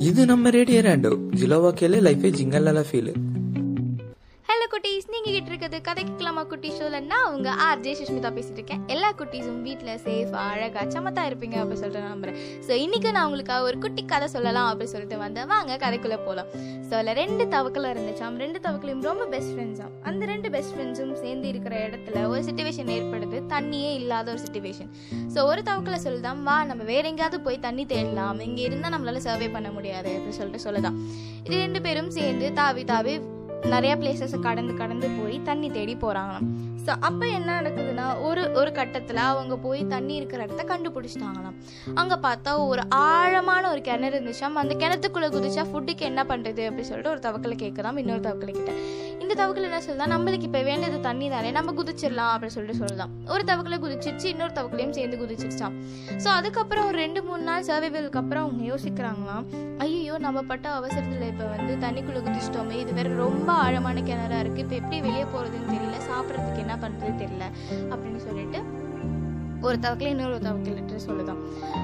இது நம்ம ரேடியோ ரேண்டோ ஜிலோவா கேளு லைஃபே ஜிங்கல்ல ஃபீல் ஹலோ குட்டீஸ். நீங்கள் கிட்ட இருக்கிறது கதை கேட்கலாமா குட்டி ஷோவில் நான் உங்கள் ஆர் ஜே சுஷ்மிதா பேசிட்டு இருக்கேன். எல்லா குட்டீஸும் வீட்டில் சேஃப் அழகாக சமத்தா இருப்பீங்க அப்படின்னு சொல்லிட்டு நம்புறேன். ஸோ இன்றைக்கி நான் உங்களுக்காக ஒரு குட்டி கதை சொல்லலாம் அப்படின்னு சொல்லிட்டு வந்தேன். வாங்க கதைக்குள்ளே போகலாம் ஸோ அதில் ரெண்டு தவக்கல இருந்துச்சாம் ரெண்டு தவக்கலையும் ரொம்ப பெஸ்ட் ஃப்ரெண்ட்ஸாம் அந்த ரெண்டு பெஸ்ட் ஃப்ரெண்ட்ஸும் சேர்ந்து இருக்கிற இடத்துல ஒரு சுச்சுவேஷன் ஏற்படுது. தண்ணியே இல்லாத ஒரு சுச்சுவேஷன் ஸோ ஒரு தவக்கில் சொல்லுதான் வா நம்ம வேற எங்கேயாவது போய் தண்ணி தேடலாம். இங்கே இருந்தால் நம்மளால சர்வே பண்ண முடியாது. அப்படின்னு சொல்லிட்டு சொல்லுதான். இது ரெண்டு பேரும் சேர்ந்து தாவி தாவி நிறையா பிளேசஸை கடந்து கடந்து போய் தண்ணி தேடி போகிறாங்களாம் ஸோ அப்போ என்ன நடக்குதுன்னா ஒரு ஒரு கட்டத்தில் அவங்க போய் தண்ணி இருக்கிற இடத்த கண்டுபிடிச்சிட்டாங்களாம். அங்கே பார்த்தா ஒரு ஆழமான ஒரு கிணறு இருந்துச்சாம். அந்த கிணத்துக்குள்ளே குதிச்சா ஃபுட்டுக்கு என்ன பண்ணுறது அப்படின்னு சொல்லிட்டு ஒரு தவக்கலை கேட்கலாம் இன்னொரு தவக்கலை கிட்ட இந்த தவக்கில் என்ன சொல்லலாம் நம்மளுக்கு இப்போ வேண்டியது தண்ணி தானே நம்ம குதிச்சிடலாம் அப்படின்னு சொல்லிட்டு சொல்லலாம் ஒரு தவக்கில் குதிச்சிருச்சு இன்னொரு தவக்கிலையும் சேர்ந்து குதிச்சிருச்சாம் ஸோ அதுக்கப்புறம் ஒரு ரெண்டு மூணு நாள் சர்வைவலுக்கு அப்புறம் அவங்க யோசிக்கிறாங்களாம் ஐயோ நம்ம பட்ட அவசரத்தில் இப்போ வந்து தண்ணிக்குள்ளே குதிச்சிட்டோமே இது வேற ரொம்ப ஆழமான கிணறா இருக்குது இப்போ எப்படி வெளியே போகிறதுன்னு தெரியல சாப்பிட்றதுக்கு என்ன பண்ணுறது தெரியல அப்படின்னு சொல்லிட்டு ஒரு தவக்கில் இன்னொரு தவக்கில் சொல்லுதான்.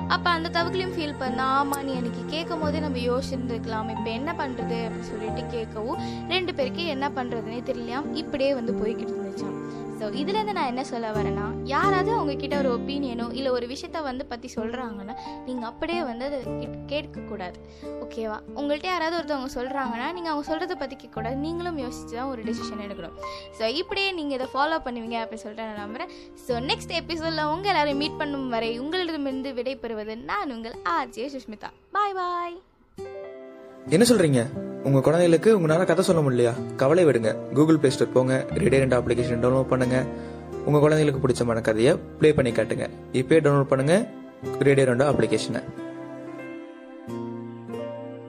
அப்போ அந்த தவக்கிலையும் ஃபீல் பண்ண ஆமா நீ எனக்கு கேட்கும் போதே நம்ம யோசிச்சுருக்கலாம் இப்போ என்ன பண்ணுறது அப்படின்னு சொல்லிட்டு கேட்கவும் ரெண்டு பேருக்கு என்ன பண்ணுறதுனே தெரியலையாம் இப்படியே வந்து போய்கிட்டு இருந்துச்சான் ஸோ இதுலேருந்து நான் என்ன சொல்ல வரேன்னா யாராவது உங்ககிட்ட ஒரு ஒப்பீனியனோ இல்லை ஒரு விஷயத்த வந்து பற்றி சொல்கிறாங்கன்னா நீங்கள் அப்படியே வந்து அதை கேட்- கேட்கக்கூடாது. ஓகேவா உங்கள்கிட்ட யாராவது ஒருத்தவங்க சொல்கிறாங்கன்னா நீங்கள் அவங்க சொல்கிறத பற்றி கேட்கக்கூடாது. நீங்களும் யோசித்து தான் ஒரு டிசிஷன் எடுக்கணும். ஸோ இப்படியே நீங்கள் இதை ஃபாலோ பண்ணுவீங்க அப்படின்னு சொல்லிட்டு நான் நம்புகிறேன் ஸோ நெக்ஸ்ட் எபிசோடில் உங்கள் எல்லாரையும் மீட் பண்ணும் வரை உங்களிடமிருந்து விடைபெறுவது நான் உங்கள் ஆர்ஜே சுஷ்மிதா. பாய் பாய் என்ன சொல்றீங்க? உங்க குழந்தைகளுக்கு உங்களால கதை சொல்ல முடியலையா? கவலை விடுங்க. கூகுள் பிளே ஸ்டோர் போங்க. ரேடியோ அப்ளிகேஷன் டவுன்லோட் பண்ணுங்க. உங்க குழந்தைகளுக்கு பிடிச்சமான கதையை ப்ளே பண்ணி காட்டுங்க. இப்பயே டவுன்லோட் பண்ணுங்க. ரேடியோ ரெண்டோ அப்ளிகேஷனை